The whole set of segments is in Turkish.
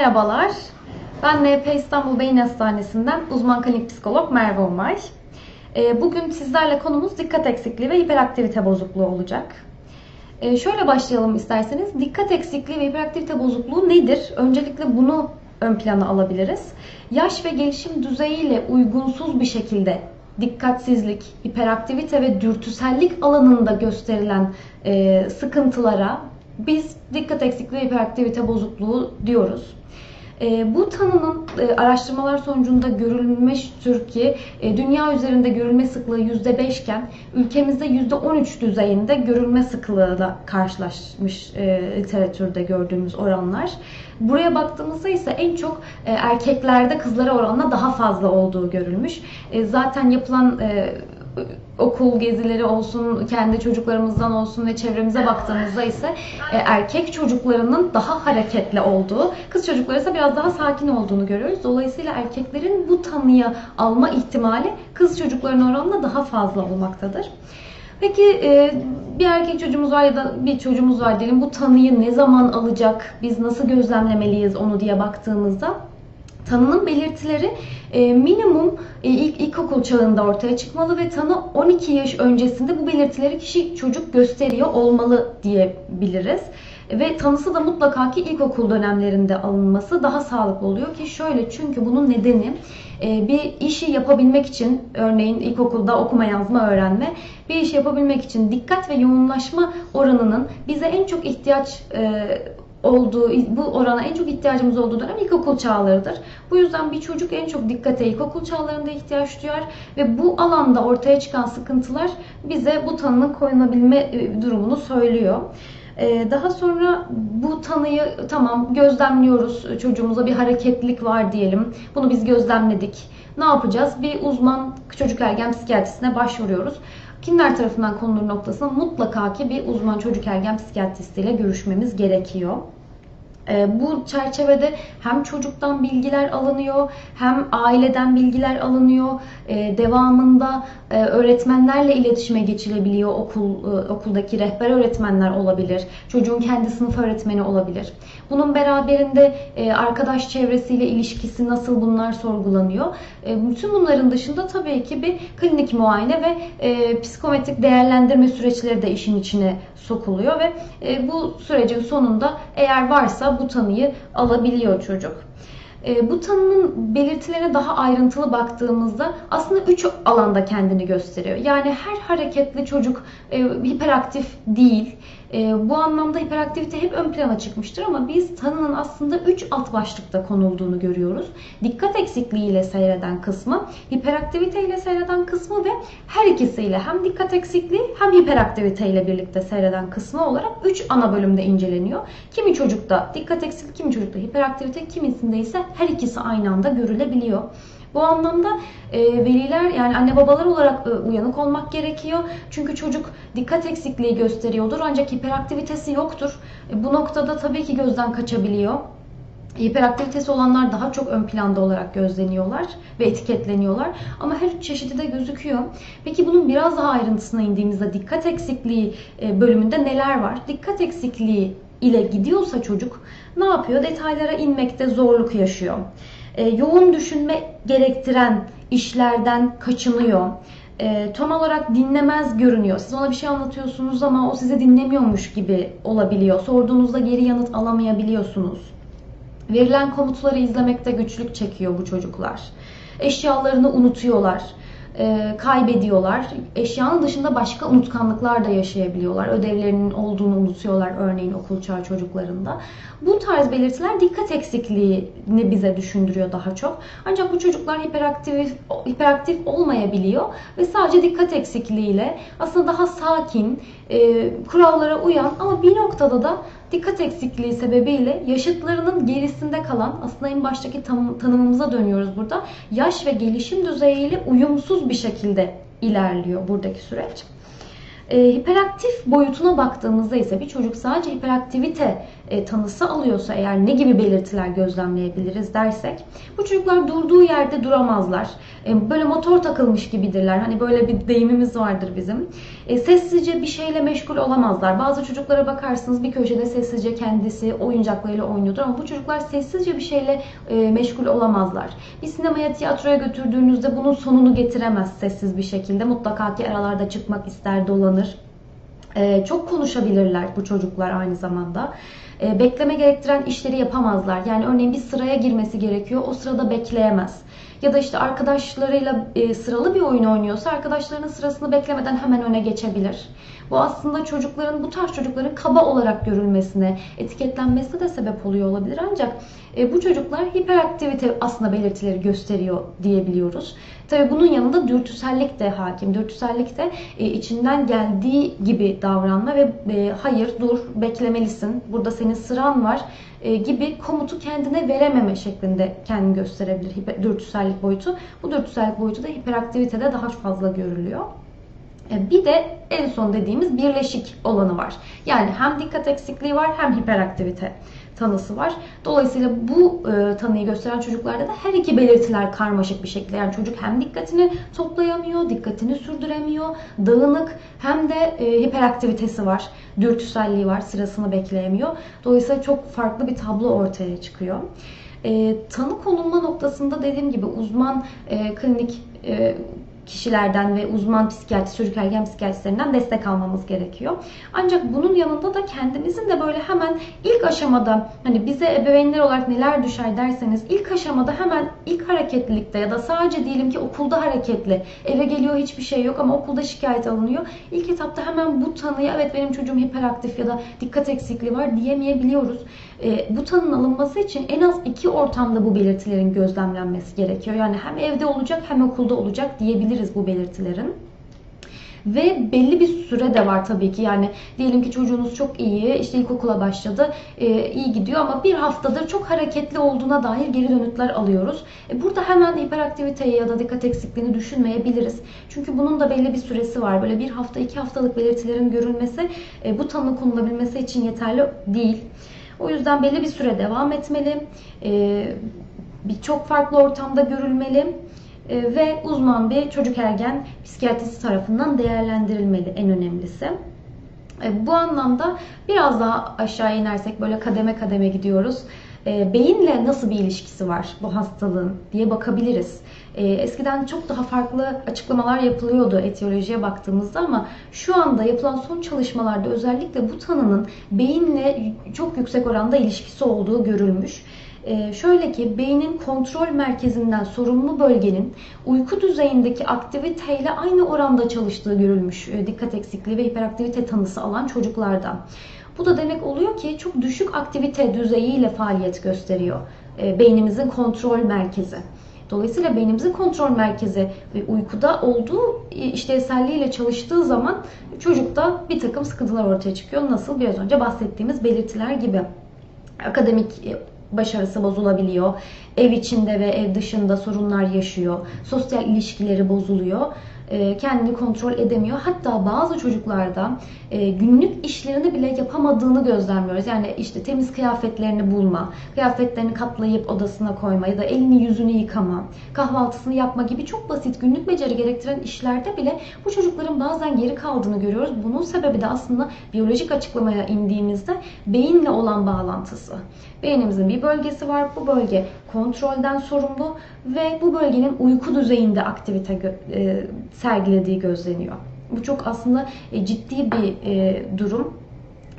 Merhabalar. Ben NP İstanbul Beyin Hastanesi'nden uzman klinik psikolog Merve Umay. Ee, Bugün sizlerle konumuz dikkat eksikliği ve hiperaktivite bozukluğu olacak. Ee, Şöyle başlayalım isterseniz. Dikkat eksikliği ve hiperaktivite bozukluğu nedir? Öncelikle bunu ön plana alabiliriz. Yaş ve gelişim düzeyiyle uygunsuz bir şekilde dikkatsizlik, hiperaktivite ve dürtüsellik alanında gösterilen e, sıkıntılara biz dikkat eksikliği hiperaktivite bozukluğu diyoruz. E, bu tanının e, araştırmalar sonucunda görülmüştür ki e, dünya üzerinde görülme sıklığı %5 iken ülkemizde %13 düzeyinde görülme sıklığıyla karşılaşmış e, literatürde gördüğümüz oranlar. Buraya baktığımızda ise en çok e, erkeklerde kızlara oranla daha fazla olduğu görülmüş. E, zaten yapılan e, okul gezileri olsun, kendi çocuklarımızdan olsun ve çevremize baktığımızda ise e, erkek çocuklarının daha hareketli olduğu, kız çocukları ise biraz daha sakin olduğunu görüyoruz. Dolayısıyla erkeklerin bu tanıya alma ihtimali kız çocuklarının oranla daha fazla olmaktadır. Peki e, bir erkek çocuğumuz var ya da bir çocuğumuz var diyelim bu tanıyı ne zaman alacak, biz nasıl gözlemlemeliyiz onu diye baktığımızda Tanının belirtileri e, minimum e, ilk ilkokul çağında ortaya çıkmalı ve tanı 12 yaş öncesinde bu belirtileri kişi çocuk gösteriyor olmalı diyebiliriz. Ve tanısı da mutlaka ki ilkokul dönemlerinde alınması daha sağlıklı oluyor ki şöyle çünkü bunun nedeni e, bir işi yapabilmek için örneğin ilkokulda okuma yazma öğrenme bir işi yapabilmek için dikkat ve yoğunlaşma oranının bize en çok ihtiyaç olduğu, bu orana en çok ihtiyacımız olduğu dönem ilkokul çağlarıdır. Bu yüzden bir çocuk en çok dikkate ilkokul çağlarında ihtiyaç duyar ve bu alanda ortaya çıkan sıkıntılar bize bu tanının koyulabilme e, durumunu söylüyor. E, daha sonra bu tanıyı tamam gözlemliyoruz. Çocuğumuza bir hareketlilik var diyelim. Bunu biz gözlemledik. Ne yapacağız? Bir uzman çocuk ergen psikiyatrisine başvuruyoruz. Kimler tarafından konulur noktasına mutlaka ki bir uzman çocuk ergen psikiyatristiyle görüşmemiz gerekiyor. Ee, bu çerçevede hem çocuktan bilgiler alınıyor, hem aileden bilgiler alınıyor. Ee, devamında e, öğretmenlerle iletişime geçilebiliyor. Okul e, okuldaki rehber öğretmenler olabilir. Çocuğun kendi sınıf öğretmeni olabilir. Bunun beraberinde e, arkadaş çevresiyle ilişkisi nasıl bunlar sorgulanıyor. Bütün bunların dışında tabii ki bir klinik muayene ve psikometrik değerlendirme süreçleri de işin içine sokuluyor ve bu sürecin sonunda eğer varsa bu tanıyı alabiliyor çocuk. E, bu tanının belirtilerine daha ayrıntılı baktığımızda aslında üç alanda kendini gösteriyor. Yani her hareketli çocuk e, hiperaktif değil. E, bu anlamda hiperaktivite hep ön plana çıkmıştır ama biz tanının aslında 3 alt başlıkta konulduğunu görüyoruz. Dikkat eksikliği ile seyreden kısmı, hiperaktivite ile seyreden kısmı ve her ikisiyle hem dikkat eksikliği hem hiperaktivite ile birlikte seyreden kısmı olarak 3 ana bölümde inceleniyor. Kimi çocukta dikkat eksikliği, kimi çocukta hiperaktivite, kimisinde ise her ikisi aynı anda görülebiliyor. Bu anlamda e, veliler yani anne babalar olarak e, uyanık olmak gerekiyor. Çünkü çocuk dikkat eksikliği gösteriyordur ancak hiperaktivitesi yoktur. E, bu noktada tabii ki gözden kaçabiliyor. Hiperaktivitesi olanlar daha çok ön planda olarak gözleniyorlar ve etiketleniyorlar. Ama her üç çeşidi de gözüküyor. Peki bunun biraz daha ayrıntısına indiğimizde dikkat eksikliği e, bölümünde neler var? Dikkat eksikliği ile gidiyorsa çocuk ne yapıyor? Detaylara inmekte zorluk yaşıyor e, yoğun düşünme gerektiren işlerden kaçınıyor. E, tam olarak dinlemez görünüyor. Siz ona bir şey anlatıyorsunuz ama o size dinlemiyormuş gibi olabiliyor. Sorduğunuzda geri yanıt alamayabiliyorsunuz. Verilen komutları izlemekte güçlük çekiyor bu çocuklar. Eşyalarını unutuyorlar e, kaybediyorlar. Eşyanın dışında başka unutkanlıklar da yaşayabiliyorlar. Ödevlerinin olduğunu unutuyorlar örneğin okul çağı çocuklarında. Bu tarz belirtiler dikkat eksikliğini bize düşündürüyor daha çok. Ancak bu çocuklar hiperaktif, hiperaktif olmayabiliyor ve sadece dikkat eksikliğiyle aslında daha sakin, e, kurallara uyan ama bir noktada da dikkat eksikliği sebebiyle yaşıtlarının gerisinde kalan aslında en baştaki tam, tanımımıza dönüyoruz burada. Yaş ve gelişim düzeyiyle uyumsuz bir şekilde ilerliyor buradaki süreç. E, hiperaktif boyutuna baktığımızda ise bir çocuk sadece hiperaktivite e, tanısı alıyorsa eğer ne gibi belirtiler gözlemleyebiliriz dersek bu çocuklar durduğu yerde duramazlar. E, böyle motor takılmış gibidirler. Hani böyle bir deyimimiz vardır bizim. E, sessizce bir şeyle meşgul olamazlar. Bazı çocuklara bakarsınız bir köşede sessizce kendisi oyuncaklarıyla oynuyordur ama bu çocuklar sessizce bir şeyle e, meşgul olamazlar. Bir sinemaya, tiyatroya götürdüğünüzde bunun sonunu getiremez sessiz bir şekilde. Mutlaka ki aralarda çıkmak ister, dolanır. Ee, çok konuşabilirler bu çocuklar aynı zamanda. Ee, bekleme gerektiren işleri yapamazlar. Yani örneğin bir sıraya girmesi gerekiyor. O sırada bekleyemez. Ya da işte arkadaşlarıyla e, sıralı bir oyun oynuyorsa arkadaşlarının sırasını beklemeden hemen öne geçebilir. Bu aslında çocukların, bu tarz çocukların kaba olarak görülmesine, etiketlenmesine de sebep oluyor olabilir. Ancak e, bu çocuklar hiperaktivite aslında belirtileri gösteriyor diyebiliyoruz. Tabi bunun yanında dürtüsellik de hakim. Dürtüsellik de e, içinden geldiği gibi davranma ve e, hayır dur beklemelisin, burada senin sıran var e, gibi komutu kendine verememe şeklinde kendini gösterebilir dürtüsellik boyutu. Bu dürtüsellik boyutu da hiperaktivitede daha fazla görülüyor. E, bir de en son dediğimiz birleşik olanı var. Yani hem dikkat eksikliği var hem hiperaktivite tanısı var. Dolayısıyla bu e, tanıyı gösteren çocuklarda da her iki belirtiler karmaşık bir şekilde. Yani çocuk hem dikkatini toplayamıyor, dikkatini sürdüremiyor, dağınık hem de e, hiperaktivitesi var, dürtüselliği var, sırasını bekleyemiyor. Dolayısıyla çok farklı bir tablo ortaya çıkıyor. E, tanı konulma noktasında dediğim gibi uzman e, klinik e, kişilerden ve uzman psikiyatri, çocuk ergen psikiyatristlerinden destek almamız gerekiyor. Ancak bunun yanında da kendimizin de böyle hemen ilk aşamada hani bize ebeveynler olarak neler düşer derseniz ilk aşamada hemen ilk hareketlilikte ya da sadece diyelim ki okulda hareketli eve geliyor hiçbir şey yok ama okulda şikayet alınıyor. İlk etapta hemen bu tanıya evet benim çocuğum hiperaktif ya da dikkat eksikliği var diyemeyebiliyoruz. E, bu tanının alınması için en az iki ortamda bu belirtilerin gözlemlenmesi gerekiyor. Yani hem evde olacak hem okulda olacak diyebiliriz bu belirtilerin. Ve belli bir süre de var tabii ki. Yani diyelim ki çocuğunuz çok iyi, işte ilkokula başladı, e, iyi gidiyor ama bir haftadır çok hareketli olduğuna dair geri dönütler alıyoruz. E, burada hemen hiperaktiviteyi ya da dikkat eksikliğini düşünmeyebiliriz. Çünkü bunun da belli bir süresi var. Böyle bir hafta, iki haftalık belirtilerin görülmesi e, bu tanı konulabilmesi için yeterli değil. O yüzden belli bir süre devam etmeli. E, Birçok farklı ortamda görülmeli e, ve uzman bir çocuk ergen psikiyatrisi tarafından değerlendirilmeli en önemlisi. E, bu anlamda biraz daha aşağı inersek böyle kademe kademe gidiyoruz. Beyinle nasıl bir ilişkisi var bu hastalığın diye bakabiliriz. Eskiden çok daha farklı açıklamalar yapılıyordu etiyolojiye baktığımızda ama şu anda yapılan son çalışmalarda özellikle bu tanının beyinle çok yüksek oranda ilişkisi olduğu görülmüş. Ee, şöyle ki beynin kontrol merkezinden sorumlu bölgenin uyku düzeyindeki aktiviteyle aynı oranda çalıştığı görülmüş e, dikkat eksikliği ve hiperaktivite tanısı alan çocuklarda. Bu da demek oluyor ki çok düşük aktivite düzeyiyle faaliyet gösteriyor e, beynimizin kontrol merkezi. Dolayısıyla beynimizin kontrol merkezi uykuda olduğu e, işlevselliğiyle çalıştığı zaman çocukta bir takım sıkıntılar ortaya çıkıyor. Nasıl biraz önce bahsettiğimiz belirtiler gibi akademik başarısı bozulabiliyor. Ev içinde ve ev dışında sorunlar yaşıyor. Sosyal ilişkileri bozuluyor. E, kendini kontrol edemiyor. Hatta bazı çocuklarda e, günlük işlerini bile yapamadığını gözlemliyoruz. Yani işte temiz kıyafetlerini bulma, kıyafetlerini katlayıp odasına koyma ya da elini yüzünü yıkama, kahvaltısını yapma gibi çok basit günlük beceri gerektiren işlerde bile bu çocukların bazen geri kaldığını görüyoruz. Bunun sebebi de aslında biyolojik açıklamaya indiğimizde beyinle olan bağlantısı. Beynimizin bir bölgesi var. Bu bölge kontrolden sorumlu ve bu bölgenin uyku düzeyinde aktivite e, sergilediği gözleniyor. Bu çok aslında e, ciddi bir e, durum.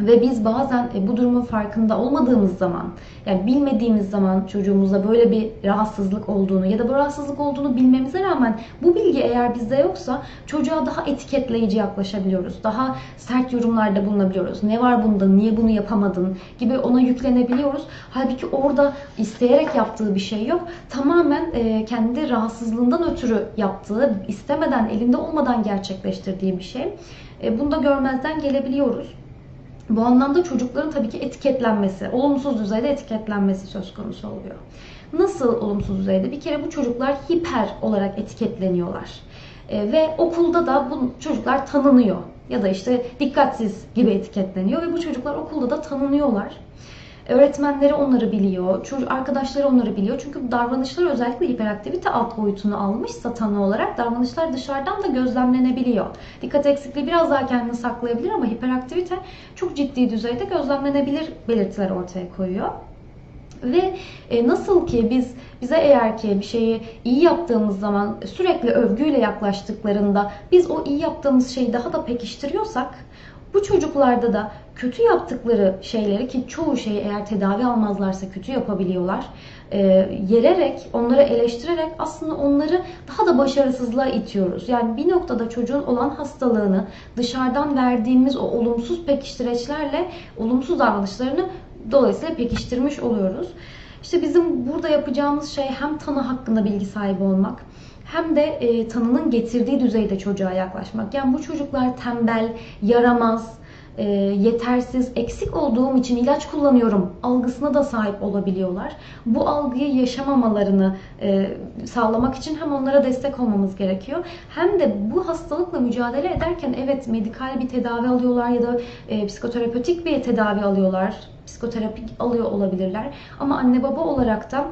Ve biz bazen e, bu durumun farkında olmadığımız zaman, yani bilmediğimiz zaman çocuğumuzda böyle bir rahatsızlık olduğunu ya da bu rahatsızlık olduğunu bilmemize rağmen bu bilgi eğer bizde yoksa çocuğa daha etiketleyici yaklaşabiliyoruz. Daha sert yorumlarda bulunabiliyoruz. Ne var bunda, niye bunu yapamadın gibi ona yüklenebiliyoruz. Halbuki orada isteyerek yaptığı bir şey yok. Tamamen e, kendi rahatsızlığından ötürü yaptığı, istemeden, elinde olmadan gerçekleştirdiği bir şey. E, bunu da görmezden gelebiliyoruz. Bu anlamda çocukların tabii ki etiketlenmesi, olumsuz düzeyde etiketlenmesi söz konusu oluyor. Nasıl olumsuz düzeyde? Bir kere bu çocuklar hiper olarak etiketleniyorlar. E, ve okulda da bu çocuklar tanınıyor. ya da işte dikkatsiz gibi etiketleniyor ve bu çocuklar okulda da tanınıyorlar. Öğretmenleri onları biliyor, çocuk arkadaşları onları biliyor. Çünkü davranışlar özellikle hiperaktivite alt boyutunu almışsa tanı olarak davranışlar dışarıdan da gözlemlenebiliyor. Dikkat eksikliği biraz daha kendini saklayabilir ama hiperaktivite çok ciddi düzeyde gözlemlenebilir belirtiler ortaya koyuyor. Ve e, nasıl ki biz bize eğer ki bir şeyi iyi yaptığımız zaman sürekli övgüyle yaklaştıklarında biz o iyi yaptığımız şeyi daha da pekiştiriyorsak bu çocuklarda da kötü yaptıkları şeyleri ki çoğu şeyi eğer tedavi almazlarsa kötü yapabiliyorlar. E, yererek, onları eleştirerek aslında onları daha da başarısızlığa itiyoruz. Yani bir noktada çocuğun olan hastalığını dışarıdan verdiğimiz o olumsuz pekiştireçlerle olumsuz davranışlarını dolayısıyla pekiştirmiş oluyoruz. İşte bizim burada yapacağımız şey hem tanı hakkında bilgi sahibi olmak hem de e, tanının getirdiği düzeyde çocuğa yaklaşmak. Yani bu çocuklar tembel, yaramaz, e, yetersiz, eksik olduğum için ilaç kullanıyorum algısına da sahip olabiliyorlar. Bu algıyı yaşamamalarını e, sağlamak için hem onlara destek olmamız gerekiyor. Hem de bu hastalıkla mücadele ederken evet medikal bir tedavi alıyorlar ya da e, psikoterapötik bir tedavi alıyorlar. Psikoterapi alıyor olabilirler. Ama anne baba olarak da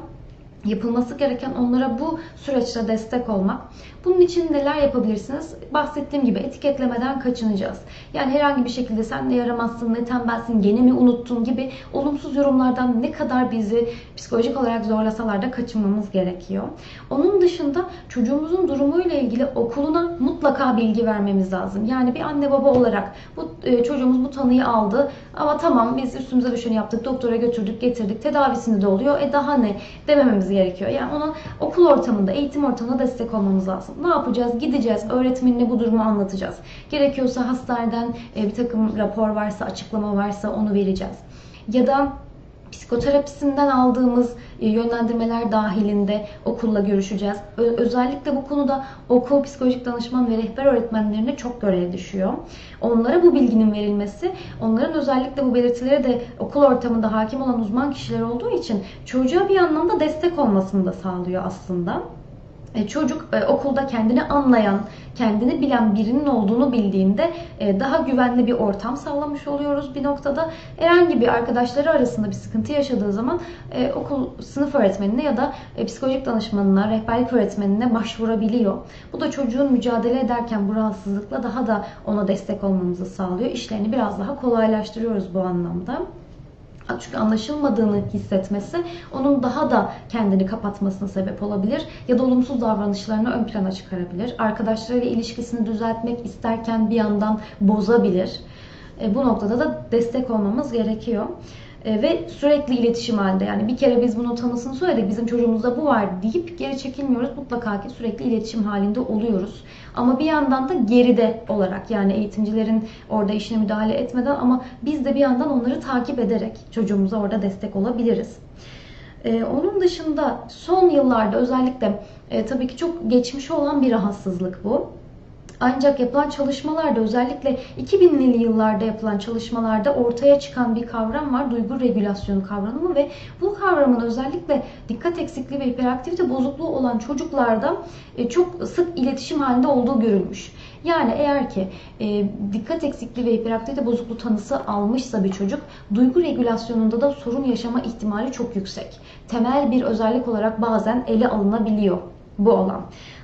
yapılması gereken onlara bu süreçte destek olmak. Bunun için neler yapabilirsiniz? Bahsettiğim gibi etiketlemeden kaçınacağız. Yani herhangi bir şekilde sen ne yaramazsın, ne tembelsin, gene mi unuttun gibi olumsuz yorumlardan ne kadar bizi psikolojik olarak zorlasalar da kaçınmamız gerekiyor. Onun dışında çocuğumuzun durumuyla ilgili okuluna mutlaka bilgi vermemiz lazım. Yani bir anne baba olarak bu e, çocuğumuz bu tanıyı aldı ama tamam biz üstümüze düşeni yaptık, doktora götürdük, getirdik, tedavisinde de oluyor. E daha ne demememiz gerekiyor. Yani ona okul ortamında, eğitim ortamında destek olmamız lazım. Ne yapacağız? Gideceğiz. Öğretmenine bu durumu anlatacağız. Gerekiyorsa hastaneden e, bir takım rapor varsa, açıklama varsa onu vereceğiz. Ya da psikoterapisinden aldığımız e, yönlendirmeler dahilinde okulla görüşeceğiz. Özellikle bu konuda okul psikolojik danışman ve rehber öğretmenlerine çok görev düşüyor. Onlara bu bilginin verilmesi, onların özellikle bu belirtilere de okul ortamında hakim olan uzman kişiler olduğu için çocuğa bir anlamda destek olmasını da sağlıyor aslında. E, çocuk e, okulda kendini anlayan, kendini bilen birinin olduğunu bildiğinde e, daha güvenli bir ortam sağlamış oluyoruz bir noktada. Herhangi bir arkadaşları arasında bir sıkıntı yaşadığı zaman okul sınıf öğretmenine ya da psikolojik danışmanına, rehberlik öğretmenine başvurabiliyor. Bu da çocuğun mücadele ederken bu rahatsızlıkla daha da ona destek olmamızı sağlıyor. İşlerini biraz daha kolaylaştırıyoruz bu anlamda. Çünkü anlaşılmadığını hissetmesi onun daha da kendini kapatmasına sebep olabilir ya da olumsuz davranışlarını ön plana çıkarabilir. Arkadaşlarıyla ilişkisini düzeltmek isterken bir yandan bozabilir. E, bu noktada da destek olmamız gerekiyor. E, ve sürekli iletişim halinde yani bir kere biz bunun tanısını söyledik bizim çocuğumuzda bu var deyip geri çekilmiyoruz. Mutlaka ki sürekli iletişim halinde oluyoruz. Ama bir yandan da geride olarak yani eğitimcilerin orada işine müdahale etmeden ama biz de bir yandan onları takip ederek çocuğumuza orada destek olabiliriz. Ee, onun dışında son yıllarda özellikle e, tabii ki çok geçmiş olan bir rahatsızlık bu. Ancak yapılan çalışmalarda özellikle 2000'li yıllarda yapılan çalışmalarda ortaya çıkan bir kavram var. Duygu regülasyonu kavramı ve bu kavramın özellikle dikkat eksikliği ve hiperaktivite bozukluğu olan çocuklarda e, çok sık iletişim halinde olduğu görülmüş. Yani eğer ki e, dikkat eksikliği ve hiperaktivite bozukluğu tanısı almışsa bir çocuk duygu regülasyonunda da sorun yaşama ihtimali çok yüksek. Temel bir özellik olarak bazen ele alınabiliyor bu olan.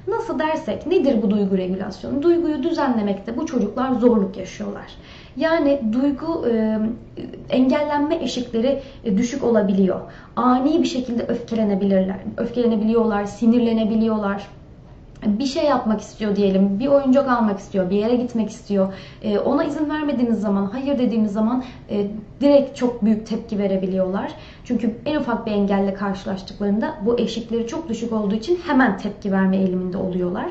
Nasıl dersek nedir bu duygu regülasyonu? Duyguyu düzenlemekte bu çocuklar zorluk yaşıyorlar. Yani duygu e, engellenme eşikleri e, düşük olabiliyor. Ani bir şekilde öfkelenebilirler, öfkelenebiliyorlar, sinirlenebiliyorlar bir şey yapmak istiyor diyelim, bir oyuncak almak istiyor, bir yere gitmek istiyor. E, ona izin vermediğiniz zaman, hayır dediğimiz zaman e, direkt çok büyük tepki verebiliyorlar. Çünkü en ufak bir engelle karşılaştıklarında bu eşikleri çok düşük olduğu için hemen tepki verme eğiliminde oluyorlar.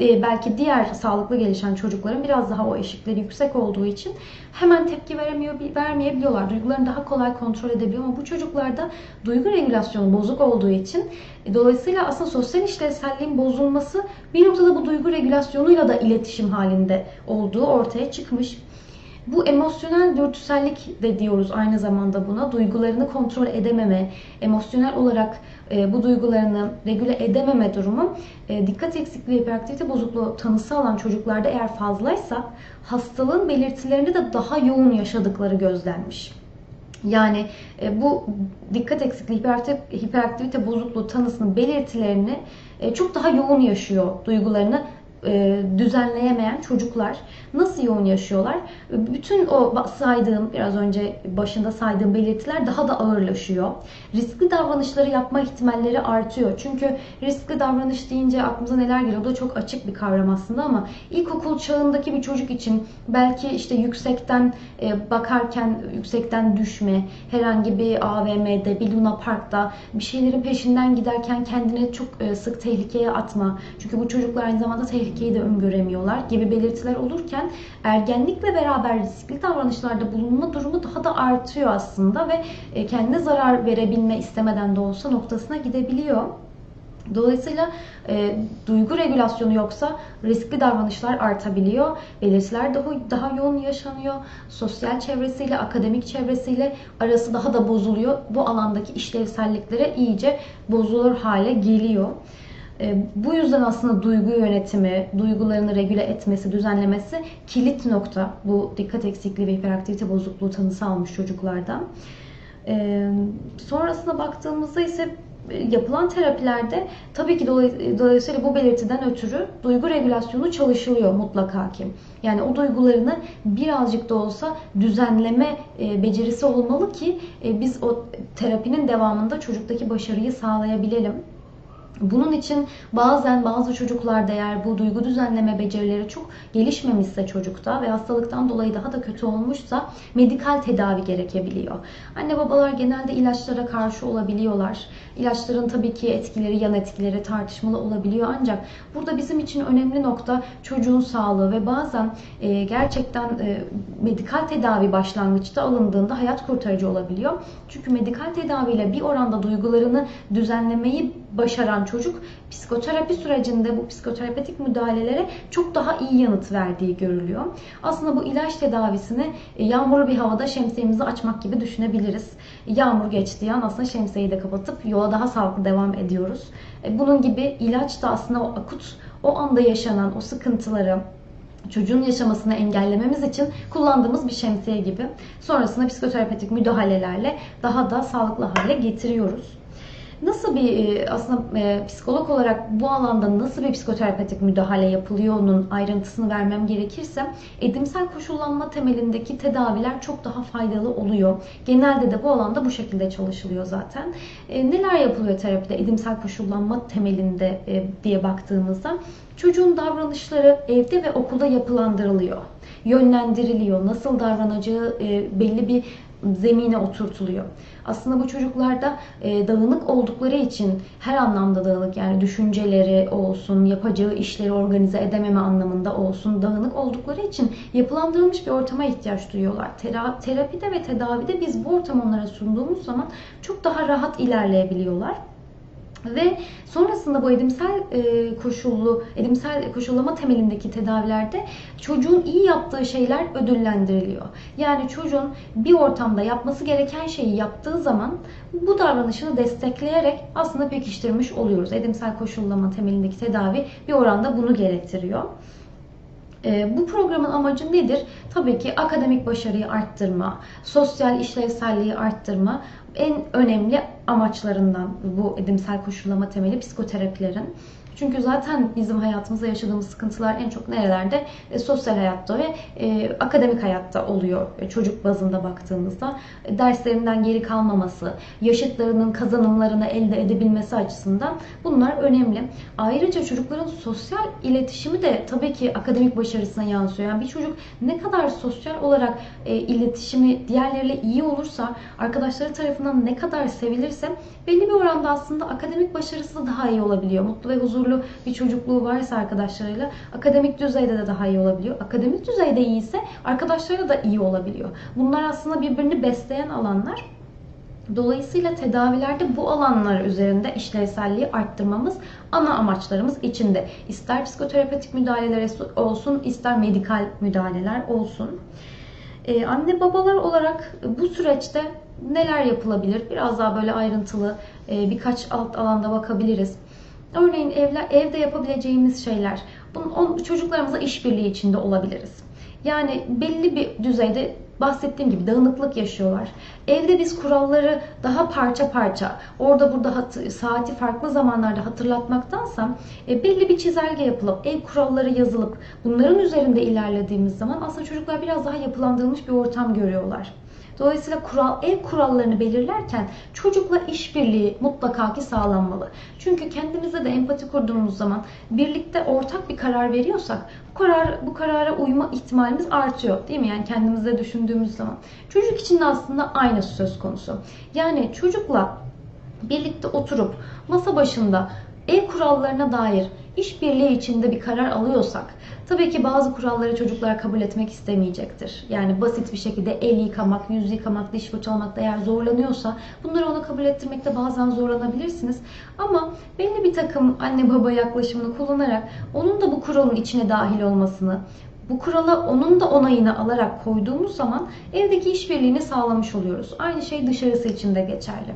E, belki diğer sağlıklı gelişen çocukların biraz daha o eşikleri yüksek olduğu için hemen tepki veremiyor, vermeyebiliyorlar. Duygularını daha kolay kontrol edebiliyor ama bu çocuklarda duygu regülasyonu bozuk olduğu için e, dolayısıyla aslında sosyal işlevselliğin bozulması bir noktada bu duygu regülasyonuyla da iletişim halinde olduğu ortaya çıkmış. Bu emosyonel dürtüsellik de diyoruz aynı zamanda buna. Duygularını kontrol edememe, emosyonel olarak e, bu duygularını regüle edememe durumu e, dikkat eksikliği hiperaktivite bozukluğu tanısı alan çocuklarda eğer fazlaysa hastalığın belirtilerini de daha yoğun yaşadıkları gözlenmiş. Yani e, bu dikkat eksikliği, hiperaktivite, hiperaktivite bozukluğu tanısının belirtilerini e, çok daha yoğun yaşıyor duygularını düzenleyemeyen çocuklar nasıl yoğun yaşıyorlar? Bütün o saydığım, biraz önce başında saydığım belirtiler daha da ağırlaşıyor. Riskli davranışları yapma ihtimalleri artıyor. Çünkü riskli davranış deyince aklımıza neler geliyor? Bu da çok açık bir kavram aslında ama ilkokul çağındaki bir çocuk için belki işte yüksekten e, bakarken yüksekten düşme, herhangi bir AVM'de, bir Luna Park'ta bir şeylerin peşinden giderken kendini çok e, sık tehlikeye atma. Çünkü bu çocuklar aynı zamanda tehlikeyi de öngöremiyorlar gibi belirtiler olurken ergenlikle beraber riskli davranışlarda bulunma durumu daha da artıyor aslında ve e, kendine zarar verebilme istemeden de olsa noktasına gidebiliyor. Dolayısıyla e, duygu regülasyonu yoksa riskli davranışlar artabiliyor. Belirtiler daha, daha yoğun yaşanıyor. Sosyal çevresiyle, akademik çevresiyle arası daha da bozuluyor. Bu alandaki işlevselliklere iyice bozulur hale geliyor. E, bu yüzden aslında duygu yönetimi, duygularını regüle etmesi, düzenlemesi kilit nokta. Bu dikkat eksikliği ve hiperaktivite bozukluğu tanısı almış çocuklardan. E, sonrasına baktığımızda ise e, yapılan terapilerde tabii ki dolayısıyla bu belirtiden ötürü duygu regülasyonu çalışılıyor mutlaka ki. Yani o duygularını birazcık da olsa düzenleme becerisi olmalı ki biz o terapinin devamında çocuktaki başarıyı sağlayabilelim. Bunun için bazen bazı çocuklarda eğer bu duygu düzenleme becerileri çok gelişmemişse çocukta ve hastalıktan dolayı daha da kötü olmuşsa medikal tedavi gerekebiliyor. Anne babalar genelde ilaçlara karşı olabiliyorlar. İlaçların tabii ki etkileri, yan etkileri tartışmalı olabiliyor ancak burada bizim için önemli nokta çocuğun sağlığı ve bazen e, gerçekten e, medikal tedavi başlangıçta alındığında hayat kurtarıcı olabiliyor. Çünkü medikal tedaviyle bir oranda duygularını düzenlemeyi başaran çocuk psikoterapi sürecinde bu psikoterapetik müdahalelere çok daha iyi yanıt verdiği görülüyor. Aslında bu ilaç tedavisini e, yağmurlu bir havada şemsiyemizi açmak gibi düşünebiliriz. Yağmur geçtiği an aslında şemsiyeyi de kapatıp yola daha sağlıklı devam ediyoruz. E, bunun gibi ilaç da aslında o akut, o anda yaşanan o sıkıntıları, çocuğun yaşamasını engellememiz için kullandığımız bir şemsiye gibi. Sonrasında psikoterapetik müdahalelerle daha da sağlıklı hale getiriyoruz. Nasıl bir e, aslında e, psikolog olarak bu alanda nasıl bir psikoterapetik müdahale yapılıyor onun ayrıntısını vermem gerekirse edimsel koşullanma temelindeki tedaviler çok daha faydalı oluyor. Genelde de bu alanda bu şekilde çalışılıyor zaten. E, neler yapılıyor terapide edimsel koşullanma temelinde diye baktığımızda çocuğun davranışları evde ve okulda yapılandırılıyor yönlendiriliyor. Nasıl davranacağı belli bir zemine oturtuluyor. Aslında bu çocuklarda e, dağınık oldukları için her anlamda dağınık yani düşünceleri olsun, yapacağı işleri organize edememe anlamında olsun dağınık oldukları için yapılandırılmış bir ortama ihtiyaç duyuyorlar. Tera terapide ve tedavide biz bu ortamı onlara sunduğumuz zaman çok daha rahat ilerleyebiliyorlar. Ve sonrasında bu edimsel e, koşullu, edimsel koşullama temelindeki tedavilerde çocuğun iyi yaptığı şeyler ödüllendiriliyor. Yani çocuğun bir ortamda yapması gereken şeyi yaptığı zaman bu davranışını destekleyerek aslında pekiştirmiş oluyoruz. Edimsel koşullama temelindeki tedavi bir oranda bunu gerektiriyor. E, bu programın amacı nedir? Tabii ki akademik başarıyı arttırma, sosyal işlevselliği arttırma en önemli amaçlarından bu edimsel koşullama temeli psikoterapilerin. Çünkü zaten bizim hayatımızda yaşadığımız sıkıntılar en çok nerelerde? E, sosyal hayatta ve e, akademik hayatta oluyor e, çocuk bazında baktığımızda. E, derslerinden geri kalmaması, yaşıtlarının kazanımlarını elde edebilmesi açısından bunlar önemli. Ayrıca çocukların sosyal iletişimi de tabii ki akademik başarısına yansıyor. Yani bir çocuk ne kadar sosyal olarak e, iletişimi diğerleriyle iyi olursa, arkadaşları tarafından ne kadar sevilirse belli bir oranda aslında akademik başarısı da daha iyi olabiliyor. Mutlu ve huzurlu bir çocukluğu varsa arkadaşlarıyla akademik düzeyde de daha iyi olabiliyor. Akademik düzeyde iyi ise arkadaşlarıyla da iyi olabiliyor. Bunlar aslında birbirini besleyen alanlar. Dolayısıyla tedavilerde bu alanlar üzerinde işlevselliği arttırmamız ana amaçlarımız içinde. İster psikoterapetik müdahaleler olsun, ister medikal müdahaleler olsun. Ee, anne babalar olarak bu süreçte neler yapılabilir? Biraz daha böyle ayrıntılı e, birkaç alt alanda bakabiliriz. Örneğin evler, evde yapabileceğimiz şeyler. Bunun, on, çocuklarımızla işbirliği içinde olabiliriz. Yani belli bir düzeyde bahsettiğim gibi dağınıklık yaşıyorlar. Evde biz kuralları daha parça parça, orada burada hat- saati farklı zamanlarda hatırlatmaktansa e, belli bir çizelge yapılıp, ev kuralları yazılıp bunların üzerinde ilerlediğimiz zaman aslında çocuklar biraz daha yapılandırılmış bir ortam görüyorlar. Dolayısıyla kural, ev kurallarını belirlerken çocukla işbirliği mutlaka ki sağlanmalı. Çünkü kendimize de empati kurduğumuz zaman birlikte ortak bir karar veriyorsak bu karar bu karara uyma ihtimalimiz artıyor. Değil mi? Yani kendimize düşündüğümüz zaman. Çocuk için de aslında aynısı söz konusu. Yani çocukla birlikte oturup masa başında ev kurallarına dair işbirliği içinde bir karar alıyorsak tabii ki bazı kuralları çocuklar kabul etmek istemeyecektir. Yani basit bir şekilde el yıkamak, yüz yıkamak, diş fırçalamakta eğer zorlanıyorsa bunları ona kabul ettirmekte bazen zorlanabilirsiniz. Ama belli bir takım anne baba yaklaşımını kullanarak onun da bu kuralın içine dahil olmasını, bu kurala onun da onayını alarak koyduğumuz zaman evdeki işbirliğini sağlamış oluyoruz. Aynı şey dışarısı için de geçerli.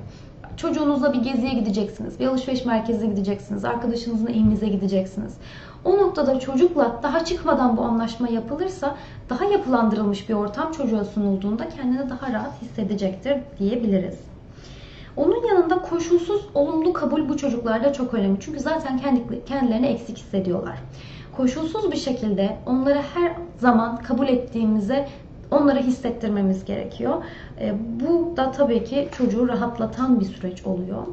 Çocuğunuzla bir geziye gideceksiniz, bir alışveriş merkezine gideceksiniz, arkadaşınızın evinize gideceksiniz. O noktada çocukla daha çıkmadan bu anlaşma yapılırsa daha yapılandırılmış bir ortam çocuğa sunulduğunda kendini daha rahat hissedecektir diyebiliriz. Onun yanında koşulsuz olumlu kabul bu çocuklarda çok önemli. Çünkü zaten kendilerini eksik hissediyorlar. Koşulsuz bir şekilde onları her zaman kabul ettiğimize onları hissettirmemiz gerekiyor. E, bu da tabii ki çocuğu rahatlatan bir süreç oluyor.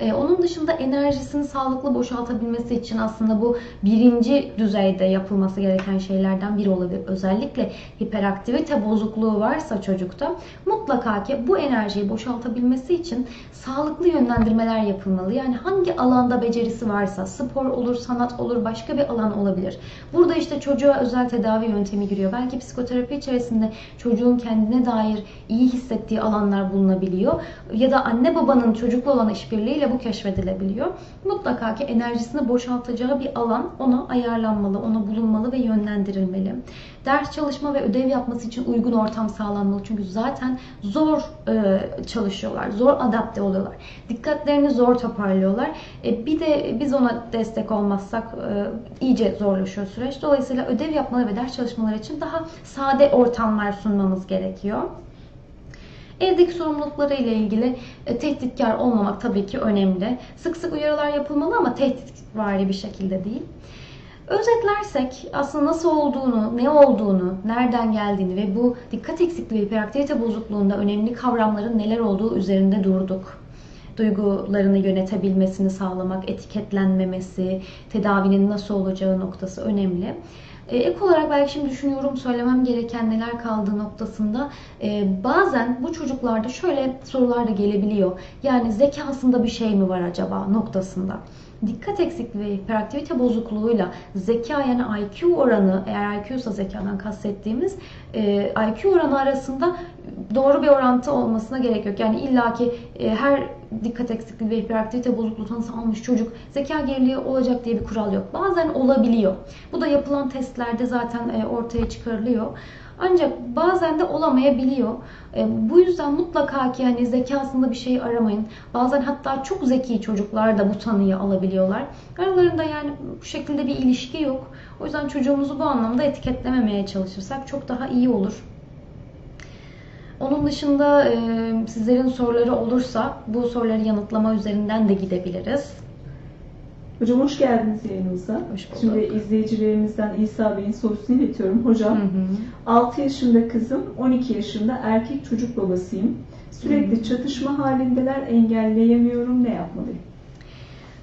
Ee, onun dışında enerjisini sağlıklı boşaltabilmesi için aslında bu birinci düzeyde yapılması gereken şeylerden biri olabilir. Özellikle hiperaktivite bozukluğu varsa çocukta mutlaka ki bu enerjiyi boşaltabilmesi için sağlıklı yönlendirmeler yapılmalı. Yani hangi alanda becerisi varsa spor olur, sanat olur, başka bir alan olabilir. Burada işte çocuğa özel tedavi yöntemi giriyor. Belki psikoterapi içerisinde çocuğun kendine dair iyi hissettiği alanlar bulunabiliyor. Ya da anne babanın çocukla olan işbirliğiyle bu keşfedilebiliyor. Mutlaka ki enerjisini boşaltacağı bir alan ona ayarlanmalı, ona bulunmalı ve yönlendirilmeli. Ders çalışma ve ödev yapması için uygun ortam sağlanmalı. Çünkü zaten zor e, çalışıyorlar, zor adapte oluyorlar. Dikkatlerini zor toparlıyorlar. E, bir de biz ona destek olmazsak e, iyice zorlaşıyor süreç. Dolayısıyla ödev yapmaları ve ders çalışmaları için daha sade ortamlar sunmamız gerekiyor. Evdeki sorumlulukları ile ilgili e, tehditkar olmamak tabii ki önemli. Sık sık uyarılar yapılmalı ama tehditvari bir şekilde değil. Özetlersek aslında nasıl olduğunu, ne olduğunu, nereden geldiğini ve bu dikkat eksikliği ve hiperaktivite bozukluğunda önemli kavramların neler olduğu üzerinde durduk. Duygularını yönetebilmesini sağlamak, etiketlenmemesi, tedavinin nasıl olacağı noktası önemli. E, ek olarak belki şimdi düşünüyorum söylemem gereken neler kaldığı noktasında e, bazen bu çocuklarda şöyle sorular da gelebiliyor. Yani zekasında bir şey mi var acaba noktasında. Dikkat eksikliği ve hiperaktivite bozukluğuyla zeka yani IQ oranı eğer IQ ise zekadan kastettiğimiz e, IQ oranı arasında doğru bir orantı olmasına gerek yok. Yani illaki e, her dikkat eksikliği ve hiperaktivite bozukluğu tanısı almış çocuk zeka geriliği olacak diye bir kural yok. Bazen olabiliyor. Bu da yapılan testlerde zaten e, ortaya çıkarılıyor. Ancak bazen de olamayabiliyor. E, bu yüzden mutlaka ki hani zekasında bir şey aramayın. Bazen hatta çok zeki çocuklar da bu tanıyı alabiliyorlar. Aralarında yani bu şekilde bir ilişki yok. O yüzden çocuğumuzu bu anlamda etiketlememeye çalışırsak çok daha iyi olur. Onun dışında e, sizlerin soruları olursa bu soruları yanıtlama üzerinden de gidebiliriz. Hocam hoş geldiniz yayınımıza. Hoş bulduk. Şimdi izleyicilerimizden İsa Bey'in sorusunu iletiyorum. Hocam Hı hı. 6 yaşında kızım, 12 yaşında erkek çocuk babasıyım. Sürekli Hı hı. çatışma halindeler, engelleyemiyorum. Ne yapmalıyım?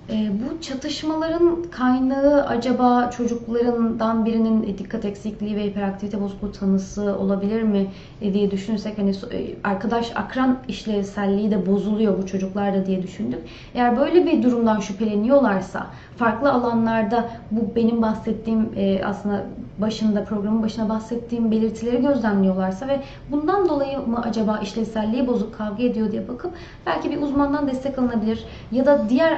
E, bu çatışmaların kaynağı acaba çocuklarından birinin dikkat eksikliği ve hiperaktivite bozukluğu tanısı olabilir mi e, diye düşünürsek hani e, arkadaş akran işlevselliği de bozuluyor bu çocuklarda diye düşündük. Eğer böyle bir durumdan şüpheleniyorlarsa farklı alanlarda bu benim bahsettiğim e, aslında başında programın başına bahsettiğim belirtileri gözlemliyorlarsa ve bundan dolayı mı acaba işlevselliği bozuk kavga ediyor diye bakıp belki bir uzmandan destek alınabilir ya da diğer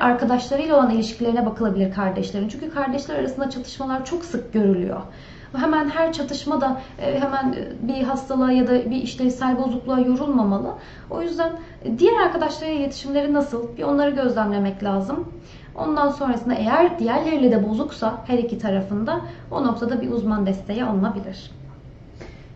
arkadaşlarıyla olan ilişkilerine bakılabilir kardeşlerin. Çünkü kardeşler arasında çatışmalar çok sık görülüyor. Hemen her çatışmada e, hemen e, bir hastalığa ya da bir işlevsel bozukluğa yorulmamalı. O yüzden e, diğer arkadaşlarıyla iletişimleri nasıl? Bir onları gözlemlemek lazım. Ondan sonrasında eğer diğerleriyle de bozuksa her iki tarafında o noktada bir uzman desteği alınabilir.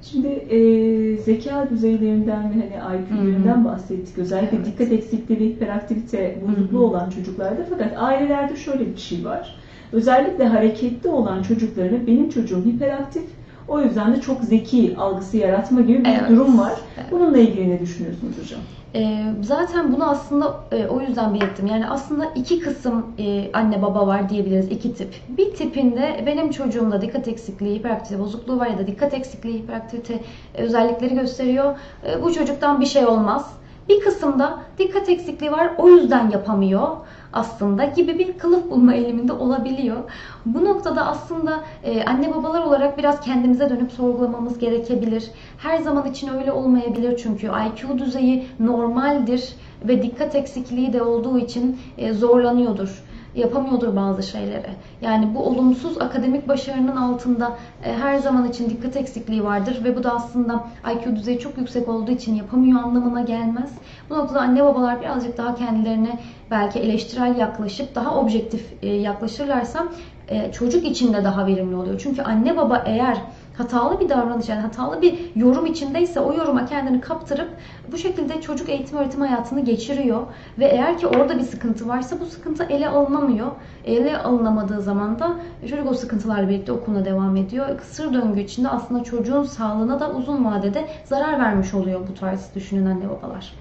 Şimdi e, zeka düzeylerinden ve hani IQ'lerinden bahsettik. Özellikle Evet. dikkat eksikliği ve hiperaktivite bozukluğu olan çocuklarda. Fakat ailelerde şöyle bir şey var. Özellikle hareketli olan çocuklarına benim çocuğum hiperaktif, o yüzden de çok zeki algısı yaratma gibi bir Evet. durum var. Evet. Bununla ilgili ne düşünüyorsunuz hocam? Ee, zaten bunu aslında e, o yüzden belirttim. Yani aslında iki kısım e, anne baba var diyebiliriz. iki tip. Bir tipinde benim çocuğumda dikkat eksikliği, hiperaktivite bozukluğu var ya da dikkat eksikliği, hiperaktivite e, özellikleri gösteriyor. E, bu çocuktan bir şey olmaz. Bir kısımda dikkat eksikliği var o yüzden yapamıyor aslında gibi bir kılıf bulma eğiliminde olabiliyor. Bu noktada aslında e, anne babalar olarak biraz kendimize dönüp sorgulamamız gerekebilir. Her zaman için öyle olmayabilir çünkü IQ düzeyi normaldir ve dikkat eksikliği de olduğu için e, zorlanıyordur yapamıyordur bazı şeyleri. Yani bu olumsuz akademik başarının altında e, her zaman için dikkat eksikliği vardır ve bu da aslında IQ düzeyi çok yüksek olduğu için yapamıyor anlamına gelmez. Bu noktada anne babalar birazcık daha kendilerine belki eleştirel yaklaşıp daha objektif e, yaklaşırlarsa e, çocuk için de daha verimli oluyor. Çünkü anne baba eğer hatalı bir davranış yani hatalı bir yorum içindeyse o yoruma kendini kaptırıp bu şekilde çocuk eğitim öğretim hayatını geçiriyor ve eğer ki orada bir sıkıntı varsa bu sıkıntı ele alınamıyor. Ele alınamadığı zaman da çocuk o sıkıntılarla birlikte okuluna devam ediyor. Kısır döngü içinde aslında çocuğun sağlığına da uzun vadede zarar vermiş oluyor bu tarz düşünen anne babalar.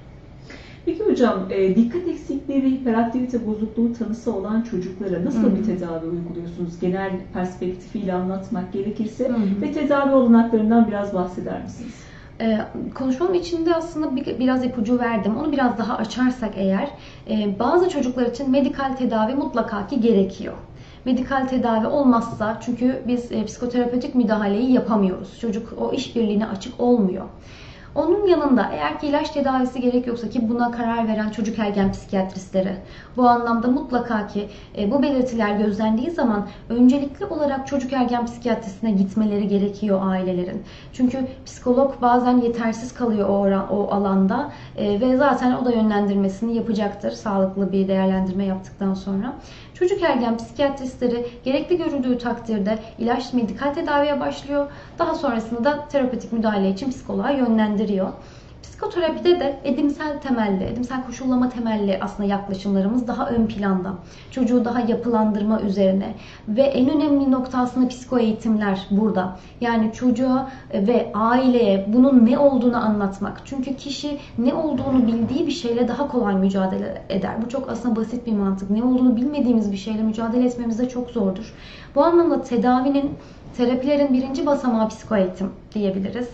Peki hocam e, dikkat eksikliği ve hiperaktivite bozukluğu tanısı olan çocuklara nasıl Hı hı. bir tedavi uyguluyorsunuz? Genel perspektifiyle anlatmak gerekirse Hı hı. ve tedavi olanaklarından biraz bahseder misiniz? Ee, konuşmam içinde aslında bir, biraz ipucu verdim. Onu biraz daha açarsak eğer e, bazı çocuklar için medikal tedavi mutlaka ki gerekiyor. Medikal tedavi olmazsa çünkü biz e, psikoterapötik müdahaleyi yapamıyoruz. Çocuk o işbirliğine açık olmuyor. Onun yanında eğer ki ilaç tedavisi gerek yoksa ki buna karar veren çocuk ergen psikiyatristleri bu anlamda mutlaka ki e, bu belirtiler gözlendiği zaman öncelikli olarak çocuk ergen psikiyatrisine gitmeleri gerekiyor ailelerin. Çünkü psikolog bazen yetersiz kalıyor o, ora- o alanda e, ve zaten o da yönlendirmesini yapacaktır sağlıklı bir değerlendirme yaptıktan sonra. Çocuk ergen psikiyatristleri gerekli görüldüğü takdirde ilaç medikal tedaviye başlıyor. Daha sonrasında da terapötik müdahale için psikoloğa yönlendiriyor. Psikoterapide de edimsel temelli, edimsel koşullama temelli aslında yaklaşımlarımız daha ön planda. Çocuğu daha yapılandırma üzerine ve en önemli nokta psiko eğitimler burada. Yani çocuğa ve aileye bunun ne olduğunu anlatmak. Çünkü kişi ne olduğunu bildiği bir şeyle daha kolay mücadele eder. Bu çok aslında basit bir mantık. Ne olduğunu bilmediğimiz bir şeyle mücadele etmemiz de çok zordur. Bu anlamda tedavinin, terapilerin birinci basamağı psiko eğitim diyebiliriz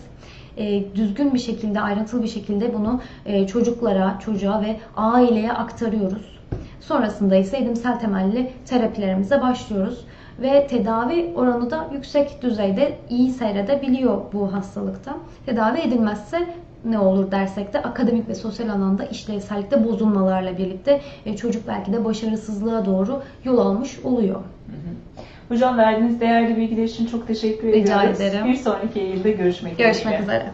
e, düzgün bir şekilde, ayrıntılı bir şekilde bunu e, çocuklara, çocuğa ve aileye aktarıyoruz. Sonrasında ise edimsel temelli terapilerimize başlıyoruz. Ve tedavi oranı da yüksek düzeyde iyi seyredebiliyor bu hastalıkta. Tedavi edilmezse ne olur dersek de akademik ve sosyal alanda işlevsellikte bozulmalarla birlikte e, çocuk belki de başarısızlığa doğru yol almış oluyor. Hocam verdiğiniz değerli bilgiler için çok teşekkür Rica ediyoruz. ederim. Bir sonraki yayında görüşmek Görüşmek dileğiyle. üzere.